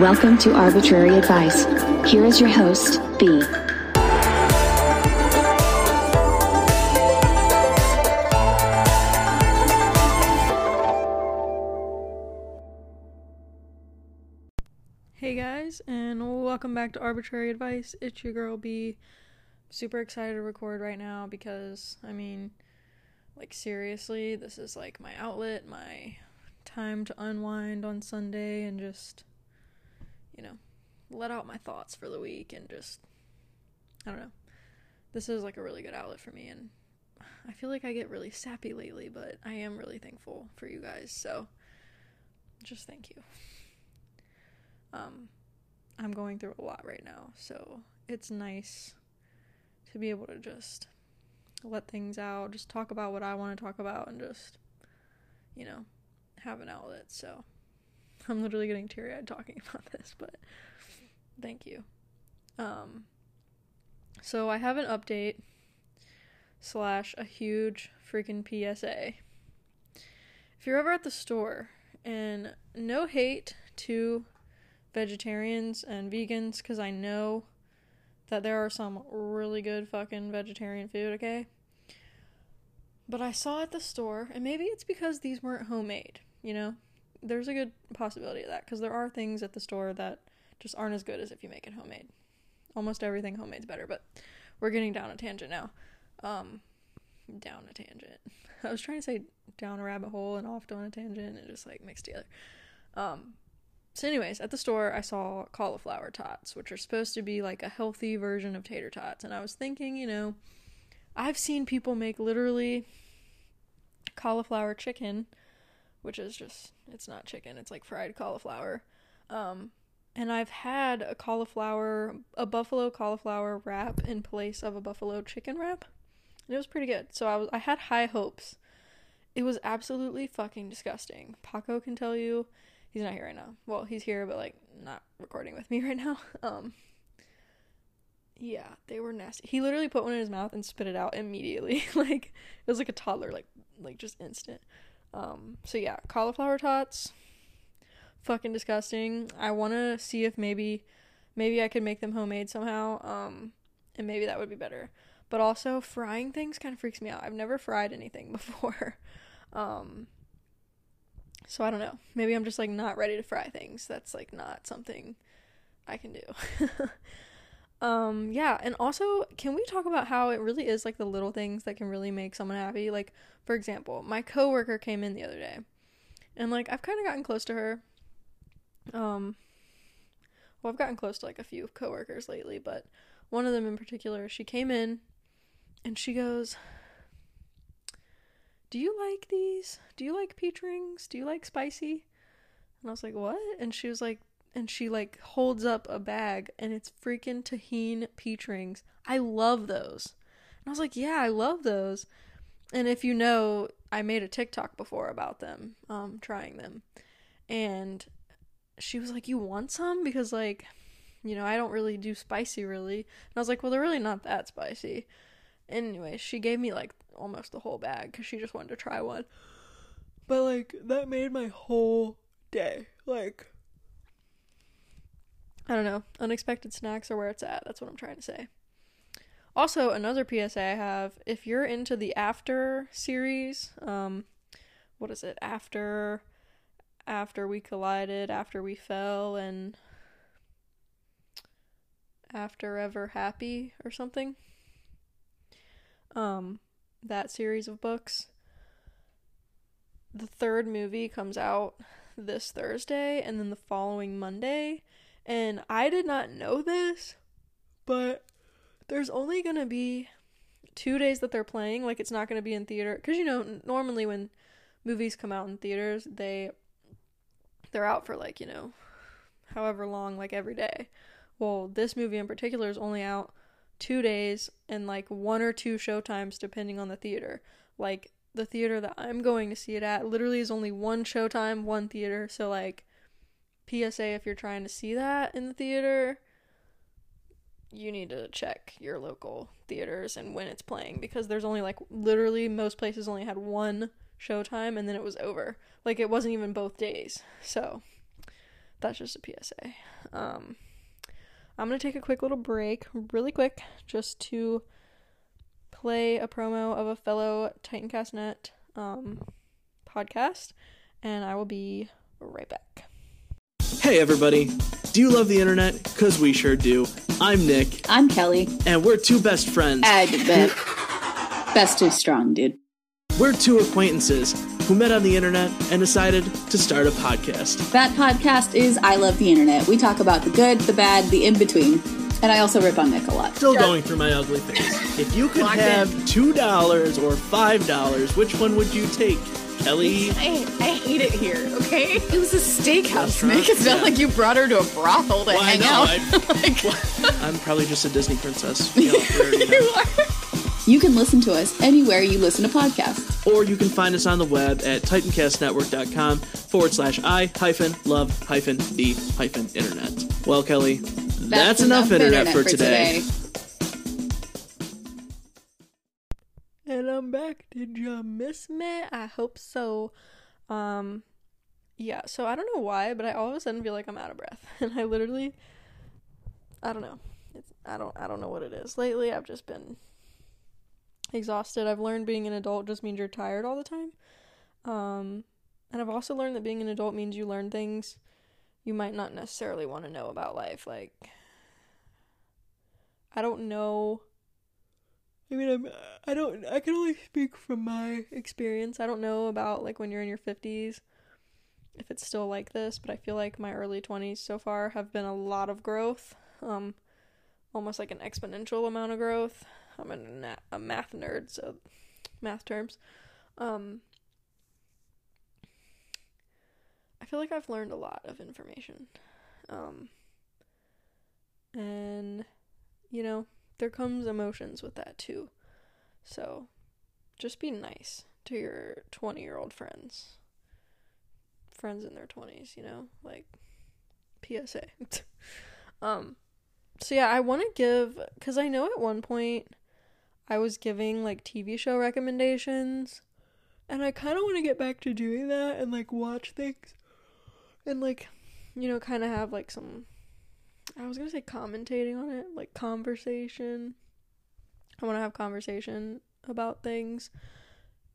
Welcome to Arbitrary Advice. Here is your host, B. Hey guys, and welcome back to Arbitrary Advice. It's your girl B. Super excited to record right now because, I mean, like, seriously, this is like my outlet, my time to unwind on Sunday and just, you know, let out my thoughts for the week and just, I don't know. This is like a really good outlet for me, and I feel like I get really sappy lately, but I am really thankful for you guys, so just thank you. Um, I'm going through a lot right now, so it's nice to be able to just let things out, just talk about what I want to talk about, and just, you know, have an outlet. So I'm literally getting teary eyed talking about this, but thank you. Um, so I have an update slash a huge freaking PSA. If you're ever at the store, and no hate to vegetarians and vegans because I know that there are some really good fucking vegetarian food, okay? But I saw at the store, and maybe it's because these weren't homemade, you know? There's a good possibility of that because there are things at the store that just aren't as good as if you make it homemade. Almost everything homemade's better, but we're getting down a tangent now. Um, down a tangent. I was trying to say down a rabbit hole and off down a tangent and just like mixed together. Um, so, anyways, at the store, I saw cauliflower tots, which are supposed to be like a healthy version of tater tots. And I was thinking, you know, I've seen people make literally cauliflower chicken, which is just, it's not chicken, it's like fried cauliflower. Um, and I've had a cauliflower, a buffalo cauliflower wrap in place of a buffalo chicken wrap. And it was pretty good. So I was, I had high hopes. It was absolutely fucking disgusting. Paco can tell you he's not here right now. Well, he's here, but like not recording with me right now. Um, yeah, they were nasty. He literally put one in his mouth and spit it out immediately. like it was like a toddler, like like just instant. Um, so yeah, cauliflower tots, fucking disgusting. I want to see if maybe maybe I could make them homemade somehow. Um, and maybe that would be better. But also frying things kind of freaks me out. I've never fried anything before. Um, so I don't know. Maybe I'm just like not ready to fry things. That's like not something I can do. um yeah, and also can we talk about how it really is like the little things that can really make someone happy? Like for example, my coworker came in the other day. And like I've kind of gotten close to her. Um well, I've gotten close to like a few coworkers lately, but one of them in particular, she came in and she goes, do you like these? Do you like peach rings? Do you like spicy? And I was like, what? And she was like, and she like holds up a bag and it's freaking Tajín peach rings. I love those. And I was like, yeah, I love those. And if you know, I made a TikTok before about them, um, trying them. And she was like, you want some? Because like, you know, I don't really do spicy really. And I was like, well, they're really not that spicy. Anyway, she gave me like almost the whole bag because she just wanted to try one. But like that made my whole day. Like I don't know. Unexpected snacks are where it's at. That's what I'm trying to say. Also, another PSA I have, if you're into the After series, um what is it? After after we collided, after we fell and after ever happy or something. Um that series of books. The third movie comes out this Thursday and then the following Monday. And I did not know this, but there's only going to be two days that they're playing. Like, it's not going to be in theater. Because, you know, normally when movies come out in theaters, they. They're out for like, you know, however long, like every day. Well, this movie in particular is only out two days and like one or two showtimes depending on the theater. Like the theater that I'm going to see it at literally is only one showtime, one theater. So like PSA if you're trying to see that in the theater, you need to check your local theaters and when it's playing because there's only like literally most places only had one showtime and then it was over. Like it wasn't even both days. So that's just a PSA. Um, I'm gonna take a quick little break, really quick, just to play a promo of a fellow TitancastNet um, podcast, and I will be right back. Hey everybody, do you love the internet? Cause we sure do. I'm Nick, I'm Kelly. and we're two best friends. I bet. Best is strong, dude. We're two acquaintances who met on the internet and decided to start a podcast. That podcast is I Love the Internet. We talk about the good, the bad, the in between. And I also rip on Nick a lot. Still going through my ugly phase. If you could Locked have in. two dollars or five dollars, which one would you take? Kelly? I, I hate it here, okay? It was a steakhouse, Restaurant? Nick. It's not Yeah. like you brought her to a brothel to Well, I hang know, out. I- like, Well, I'm probably just a Disney princess. You know, we already know. you are. You can listen to us anywhere you listen to podcasts. or you can find us on the web at titancastnetwork.com forward slash i hyphen love hyphen the hyphen internet. Well, Kelly, that's, enough, internet, for, today. And Back. Did you miss me? I hope so. Um, yeah. So I don't know why, but I all of a sudden feel like I'm out of breath, and I literally, I don't know. It's I don't I don't know what it is. Lately, I've just been exhausted. I've learned being an adult just means you're tired all the time. Um, and I've also learned that being an adult means you learn things you might not necessarily want to know about life. Like, I don't know. I mean, I'm, I don't, I can only speak from my experience. I don't know about like when you're in your 50s, if it's still like this, but I feel like my early 20s so far have been a lot of growth. Um, almost like an exponential amount of growth. I'm a, na- a math nerd, so math terms. Um, I feel like I've learned a lot of information. Um, and, you know, there comes emotions with that too. So, just be nice to your 20 year old friends. Friends in their 20s, you know? Like, PSA. um, so yeah, I want to give, because I know at one point I was giving like TV show recommendations, and I kind of want to get back to doing that and like watch things and like, you know, kind of have like some I was gonna say commentating on it, like conversation. I want to have conversation about things.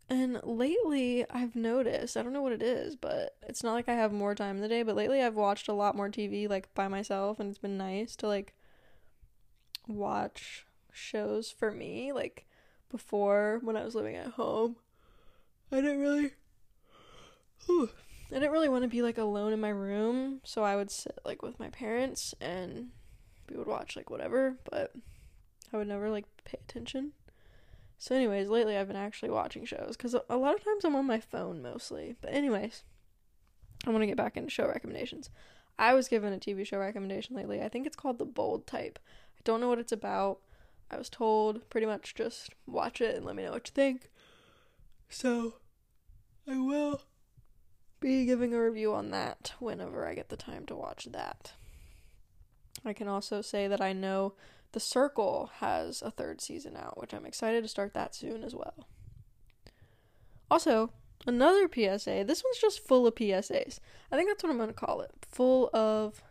And lately, I've noticed, I don't know what it is, but it's not like I have more time in the day, but lately I've watched a lot more TV, like by myself, and it's been nice to, like, watch shows for me. Like, before, when I was living at home, I didn't really. I didn't really want to be like alone in my room, so I would sit like with my parents and we would watch like whatever, but I would never like pay attention. So, anyways, lately I've been actually watching shows because a lot of times I'm on my phone mostly. But, anyways, I want to get back into show recommendations. I was given a TV show recommendation lately. I think it's called The Bold Type. I don't know what it's about. I was told pretty much just watch it and let me know what you think. So, I will be giving a review on that whenever I get the time to watch that. I can also say that I know The Circle has a third season out, which I'm excited to start that soon as well. Also, another PSA. This one's just full of PSAs. I think that's what I'm going to call it. Full of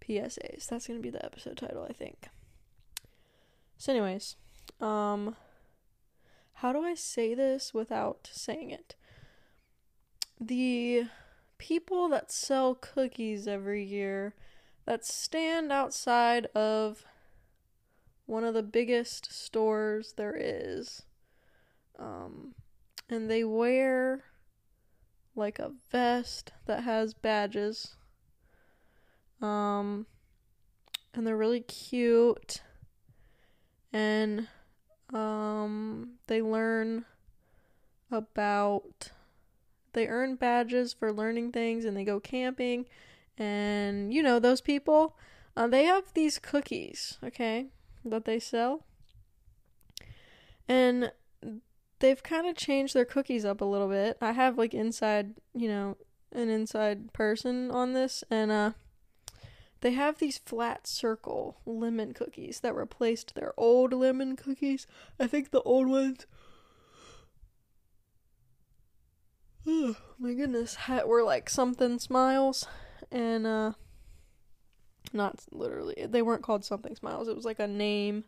PSAs. That's going to be the episode title, I think. So anyways, um how do I say this without saying it? The people that sell cookies every year that stand outside of one of the biggest stores there is um and they wear like a vest that has badges um and they're really cute and um they learn about they earn badges for learning things and they go camping. And you know those people uh, they have these cookies okay that they sell. And they've kind of changed their cookies up a little bit. I have like inside you know an inside person on this. And uh they have these flat circle lemon cookies that replaced their old lemon cookies. I think the old ones Oh my goodness, were like something smiles, and uh not literally. They weren't called something smiles. It was like a name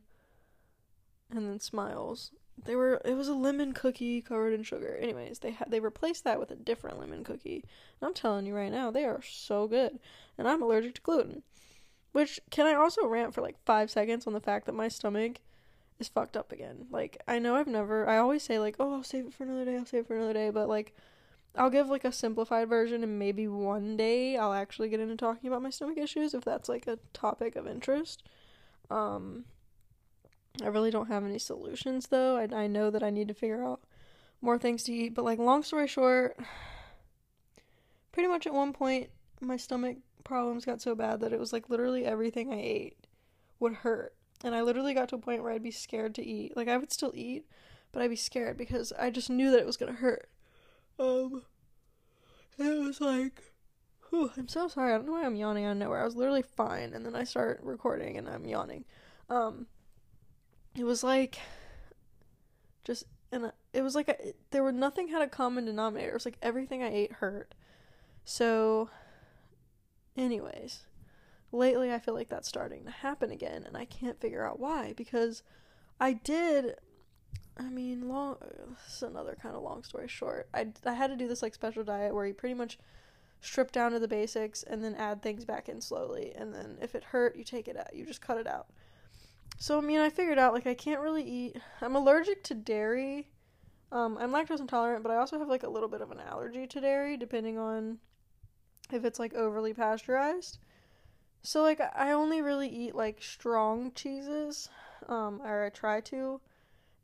and then smiles. They were it was a lemon cookie covered in sugar. Anyways they had they replaced that with a different lemon cookie. And i'm telling you right now they are so good. And i'm allergic to gluten which can i also rant for like five seconds on the fact that my stomach is fucked up again? Like i know i've never i always say like oh i'll save it for another day i'll save it for another day but like I'll give like a simplified version and maybe one day I'll actually get into talking about my stomach issues if that's like a topic of interest. Um I really don't have any solutions though. I I know that I need to figure out more things to eat, but like long story short, pretty much at one point my stomach problems got so bad that it was like literally everything I ate would hurt. And I literally got to a point where I'd be scared to eat. Like I would still eat, but I'd be scared because I just knew that it was going to hurt. Um, it was like, whew, I'm so sorry. I don't know why I'm yawning out of nowhere. I was literally fine, and then I start recording and I'm yawning. Um, it was like, just, and it was like, a, there were nothing had a common denominator. It was like everything I ate hurt. So, anyways, lately I feel like that's starting to happen again, and I can't figure out why because I did I mean, long. This is another kind of long story short. I I had to do this like special diet where you pretty much strip down to the basics and then add things back in slowly. And then if it hurt, you take it out. You just cut it out. So I mean, I figured out like I can't really eat. I'm allergic to dairy. Um, I'm lactose intolerant, but I also have like a little bit of an allergy to dairy, depending on if it's like overly pasteurized. So like I only really eat like strong cheeses, um, or I try to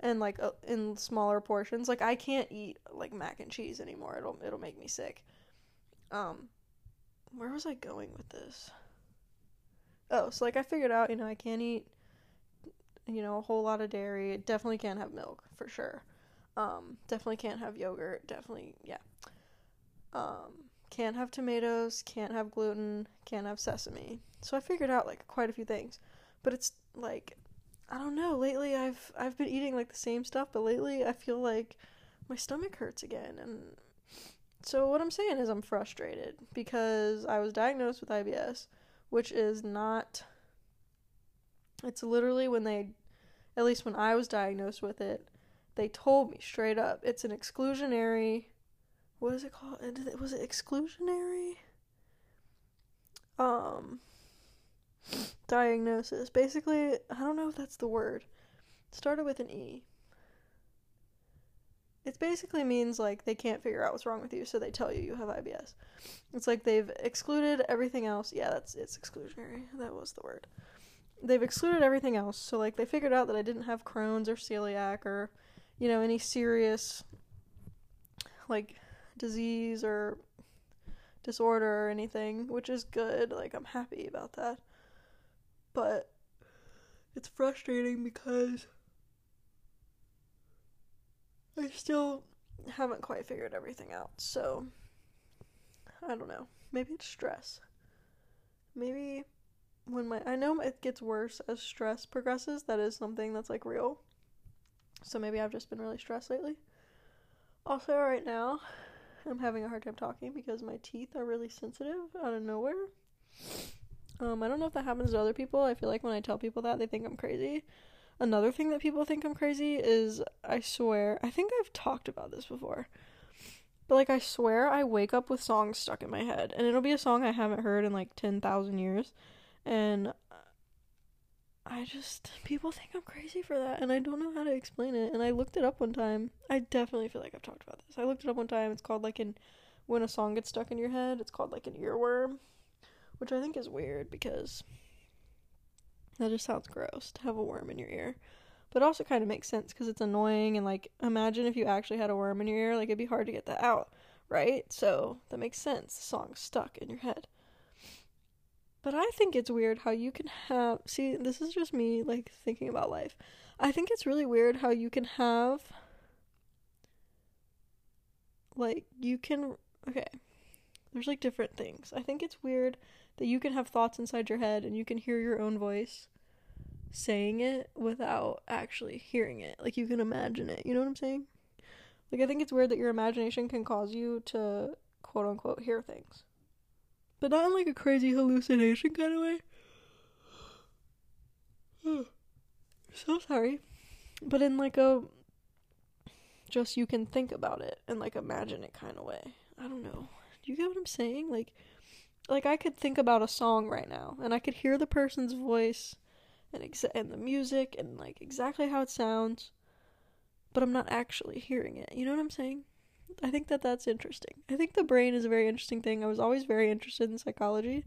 and like uh, in smaller portions. Like I can't eat like mac and cheese anymore. It'll it'll make me sick. Um where was I going with this? Oh, so like I figured out, you know, I can't eat you know, a whole lot of dairy. Definitely can't have milk for sure. Um definitely can't have yogurt. Definitely, yeah. Um can't have tomatoes, can't have gluten, can't have sesame. So I figured out like quite a few things. But it's like I don't know. Lately, I've I've been eating like the same stuff, but lately I feel like my stomach hurts again, and so what I'm saying is I'm frustrated because I was diagnosed with IBS, which is not. It's literally when they, at least when I was diagnosed with it, they told me straight up it's an exclusionary. What is it called? Was it exclusionary? Um diagnosis. Basically, I don't know if that's the word. It started with an E. It basically means like they can't figure out what's wrong with you, so they tell you you have IBS. It's like they've excluded everything else. Yeah, that's it's exclusionary. That was the word. They've excluded everything else, so like they figured out that I didn't have Crohn's or celiac or you know any serious like disease or disorder or anything, which is good. Like I'm happy about that but it's frustrating because I still haven't quite figured everything out. So I don't know. Maybe it's stress. Maybe when my I know it gets worse as stress progresses. That is something that's like real. So maybe I've just been really stressed lately. Also, right now, I'm having a hard time talking because my teeth are really sensitive out of nowhere. Um, I don't know if that happens to other people. I feel like when I tell people that, they think I'm crazy. Another thing that people think I'm crazy is I swear, I think I've talked about this before. But like I swear I wake up with songs stuck in my head and it'll be a song I haven't heard in like 10,000 years and I just people think I'm crazy for that and I don't know how to explain it and I looked it up one time. I definitely feel like I've talked about this. I looked it up one time. It's called like an when a song gets stuck in your head, it's called like an earworm which I think is weird because that just sounds gross to have a worm in your ear. But also kind of makes sense because it's annoying and like imagine if you actually had a worm in your ear, like it'd be hard to get that out, right? So that makes sense. The song's stuck in your head. But I think it's weird how you can have see, this is just me like thinking about life. I think it's really weird how you can have like you can okay. There's like different things. I think it's weird that you can have thoughts inside your head and you can hear your own voice saying it without actually hearing it. Like you can imagine it. You know what I'm saying? Like I think it's weird that your imagination can cause you to quote unquote hear things. but not in like a crazy hallucination kind of way. so sorry. But in like a just you can think about it and like imagine it kind of way. I don't know. Do you get what I'm saying? Like like I could think about a song right now and I could hear the person's voice and ex- and the music and like exactly how it sounds, but I'm not actually hearing it. You know what I'm saying? I think that that's interesting. I think the brain is a very interesting thing. I was always very interested in psychology,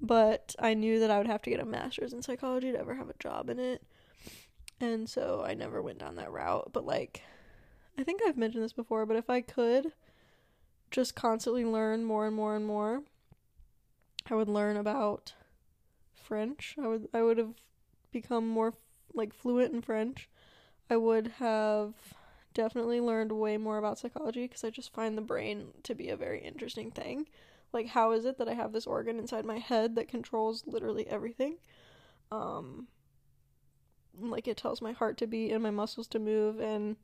but I knew that I would have to get a master's in psychology to ever have a job in it. And so I never went down that route, but like I think I've mentioned this before, but if I could just constantly learn more and more and more, I would learn about French. I would I would have become more like fluent in French. I would have definitely learned way more about psychology because I just find the brain to be a very interesting thing. Like how is it that I have this organ inside my head that controls literally everything? Um like it tells my heart to beat and my muscles to move and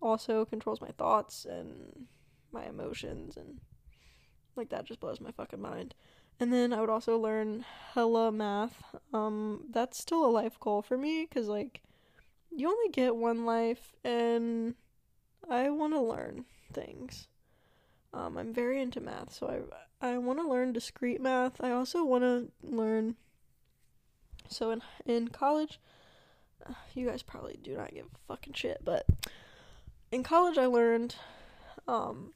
also controls my thoughts and my emotions and like that just blows my fucking mind. And then I would also learn hella math. Um, that's still a life goal for me because, like, you only get one life, and I want to learn things. Um, I'm very into math, so I I want to learn discrete math. I also want to learn. So in in college, you guys probably do not give a fucking shit, but in college I learned um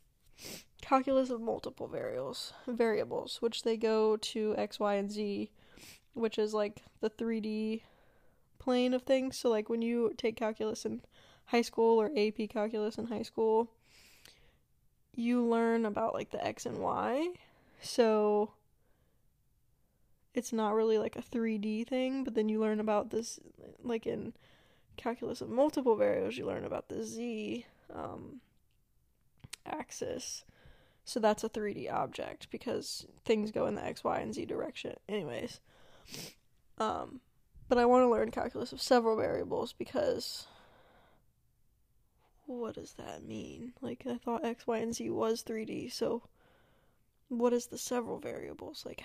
calculus of multiple variables variables which they go to x y and z which is like the 3d plane of things. So like when you take calculus in high school or ap calculus in high school you learn about like the x and y. So it's not really like a 3d thing but then you learn about this like in calculus of multiple variables you learn about the z um, axis so that's a 3D object because things go in the x, y, and z direction. Anyways, um, but I want to learn calculus of several variables because what does that mean? Like I thought x, y, and z was 3D, so what is the several variables? Like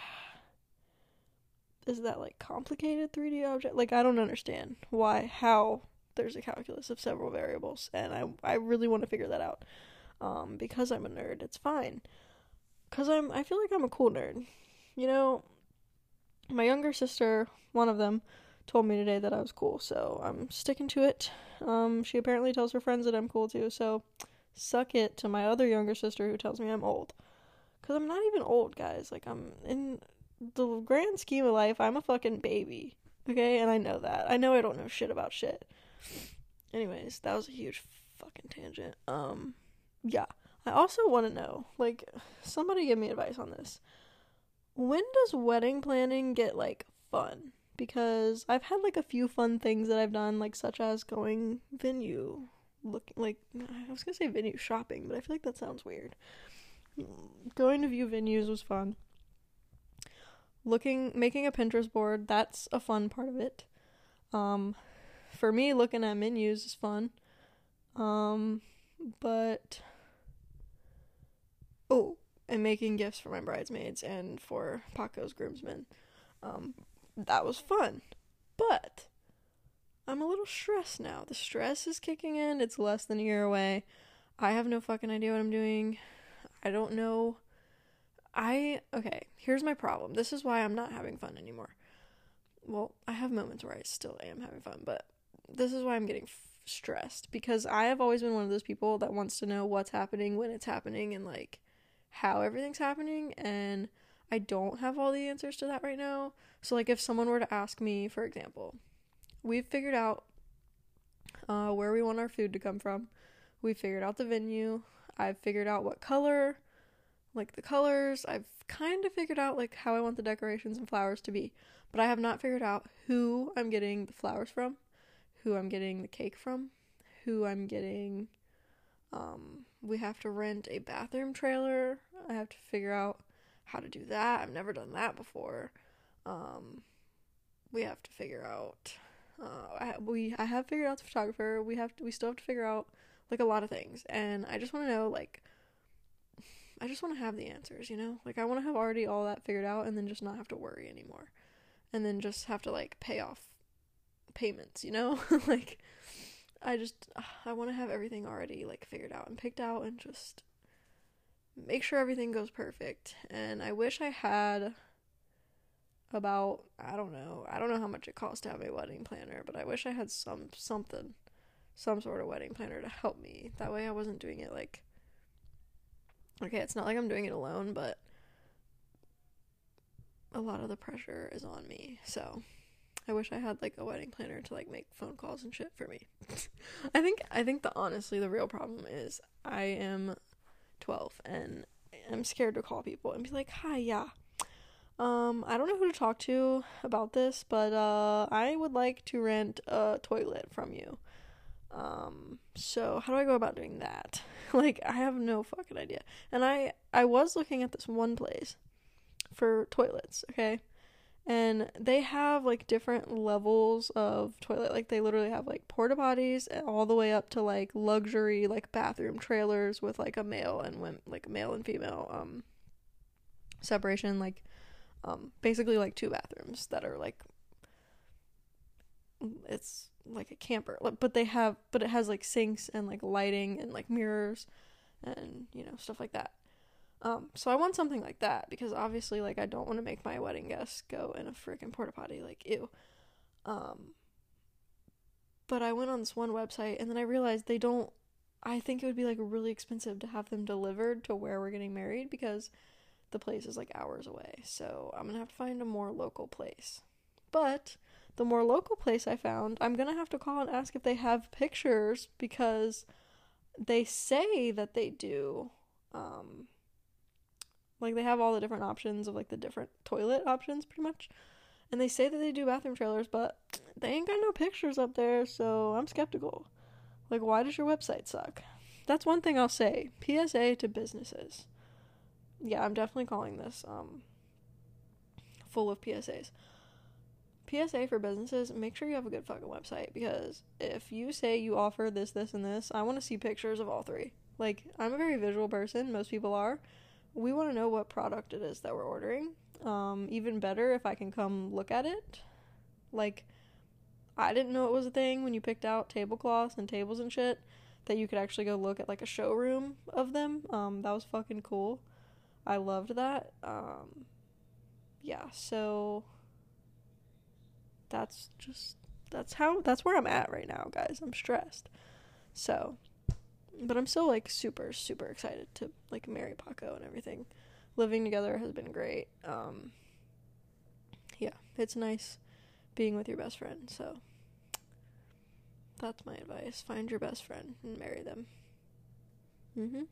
is that like complicated 3D object? Like I don't understand why how there's a calculus of several variables and I I really want to figure that out um, because I'm a nerd. It's fine. Cause I'm I feel like I'm a cool nerd. You know, my younger sister, one of them, told me today that I was cool, so I'm sticking to it. Um, she apparently tells her friends that I'm cool too, so suck it to my other younger sister who tells me I'm old. Cause I'm not even old, guys. Like I'm in the grand scheme of life, I'm a fucking baby. Okay, and I know that. I know I don't know shit about shit. Anyways, that was a huge fucking tangent. Um yeah. I also want to know, like, somebody give me advice on this. When does wedding planning get, like, fun? Because I've had, like, a few fun things that I've done, like, such as going venue, looking like, I was gonna say venue shopping, but I feel like that sounds weird. Going to view venues was fun. Looking, making a Pinterest board, that's a fun part of it. Um, for me, looking at menus is fun. Um, but oh, and making gifts for my bridesmaids and for Paco's groomsmen. Um, that was fun. But I'm a little stressed now. The stress is kicking in. It's less than a year away. I have no fucking idea what I'm doing. I don't know. I okay, here's my problem. This is why I'm not having fun anymore. Well, I have moments where I still am having fun, but this is why I'm getting f- stressed because I have always been one of those people that wants to know what's happening when it's happening and like how everything's happening and I don't have all the answers to that right now. So like if someone were to ask me, for example, we've figured out uh, where we want our food to come from. We figured out the venue. I've figured out what color, like the colors. I've kind of figured out like how I want the decorations and flowers to be, but I have not figured out who I'm getting the flowers from, who I'm getting the cake from, who I'm getting um, we have to rent a bathroom trailer. I have to figure out how to do that. I've never done that before. Um, we have to figure out. Uh, I, we I have figured out the photographer. We have to. We still have to figure out like a lot of things, and I just want to know like. I just want to have the answers, you know? Like I want to have already all that figured out and then just not have to worry anymore. And then just have to like pay off payments, you know? like I just I want to have everything already like figured out and picked out and just make sure everything goes perfect. And I wish I had about I don't know. I don't know how much it costs to have a wedding planner, but I wish I had some something some sort of wedding planner to help me. That way I wasn't doing it like okay, it's not like I'm doing it alone, but a lot of the pressure is on me. So, I wish I had like a wedding planner to like make phone calls and shit for me. I think I think the honestly the real problem is I am 12 and I'm scared to call people and be like, "Hi, yeah. Um, I don't know who to talk to about this, but uh I would like to rent a toilet from you." Um, so how do I go about doing that? like I have no fucking idea. And I I was looking at this one place for toilets, okay? And they have like different levels of toilet. Like they literally have like porta potties all the way up to like luxury like bathroom trailers with like a male and women, like male and female um separation like um basically like two bathrooms that are like it's like a camper but they have but it has like sinks and like lighting and like mirrors and you know stuff like that um so i want something like that because obviously like i don't want to make my wedding guests go in a freaking porta potty like ew um but i went on this one website and then i realized they don't i think it would be like really expensive to have them delivered to where we're getting married because the place is like hours away so i'm gonna have to find a more local place but the more local place I found, I'm gonna have to call and ask if they have pictures because they say that they do. Um, like they have all the different options of like the different toilet options, pretty much. And they say that they do bathroom trailers, but they ain't got no pictures up there, so I'm skeptical. Like, why does your website suck? That's one thing I'll say. PSA to businesses. Yeah, I'm definitely calling this um full of PSAs. PSA for businesses, make sure you have a good fucking website because if you say you offer this, this, and this, I want to see pictures of all three. Like, I'm a very visual person, most people are. We want to know what product it is that we're ordering. Um, even better if I can come look at it. Like, I didn't know it was a thing when you picked out tablecloths and tables and shit that you could actually go look at like a showroom of them. Um, that was fucking cool. I loved that. Um, yeah, so that's just that's how that's where I'm at right now, guys. I'm stressed. So, but I'm still like super super excited to like marry Paco and everything. Living together has been great. Um yeah, it's nice being with your best friend. So, that's my advice. Find your best friend and marry them. Mhm.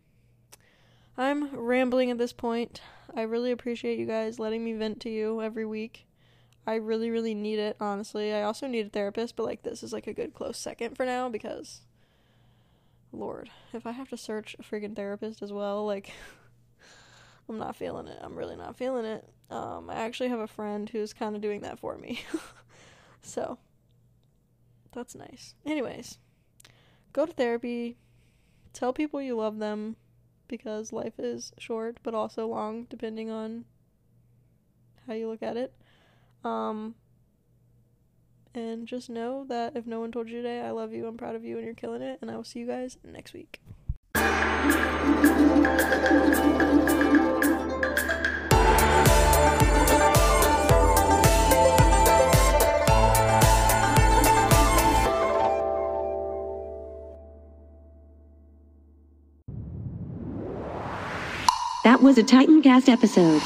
I'm rambling at this point. I really appreciate you guys letting me vent to you every week. I really, really need it, honestly. I also need a therapist, but like this is like a good close second for now because Lord, if I have to search a freaking therapist as well, like I'm not feeling it. I'm really not feeling it. Um, I actually have a friend who's kind of doing that for me. so that's nice. Anyways, go to therapy. Tell people you love them because life is short but also long depending on how you look at it. Um, and just know that if no one told you today, I love you, I'm proud of you, and you're killing it. And I will see you guys next week. That was a Titancast episode.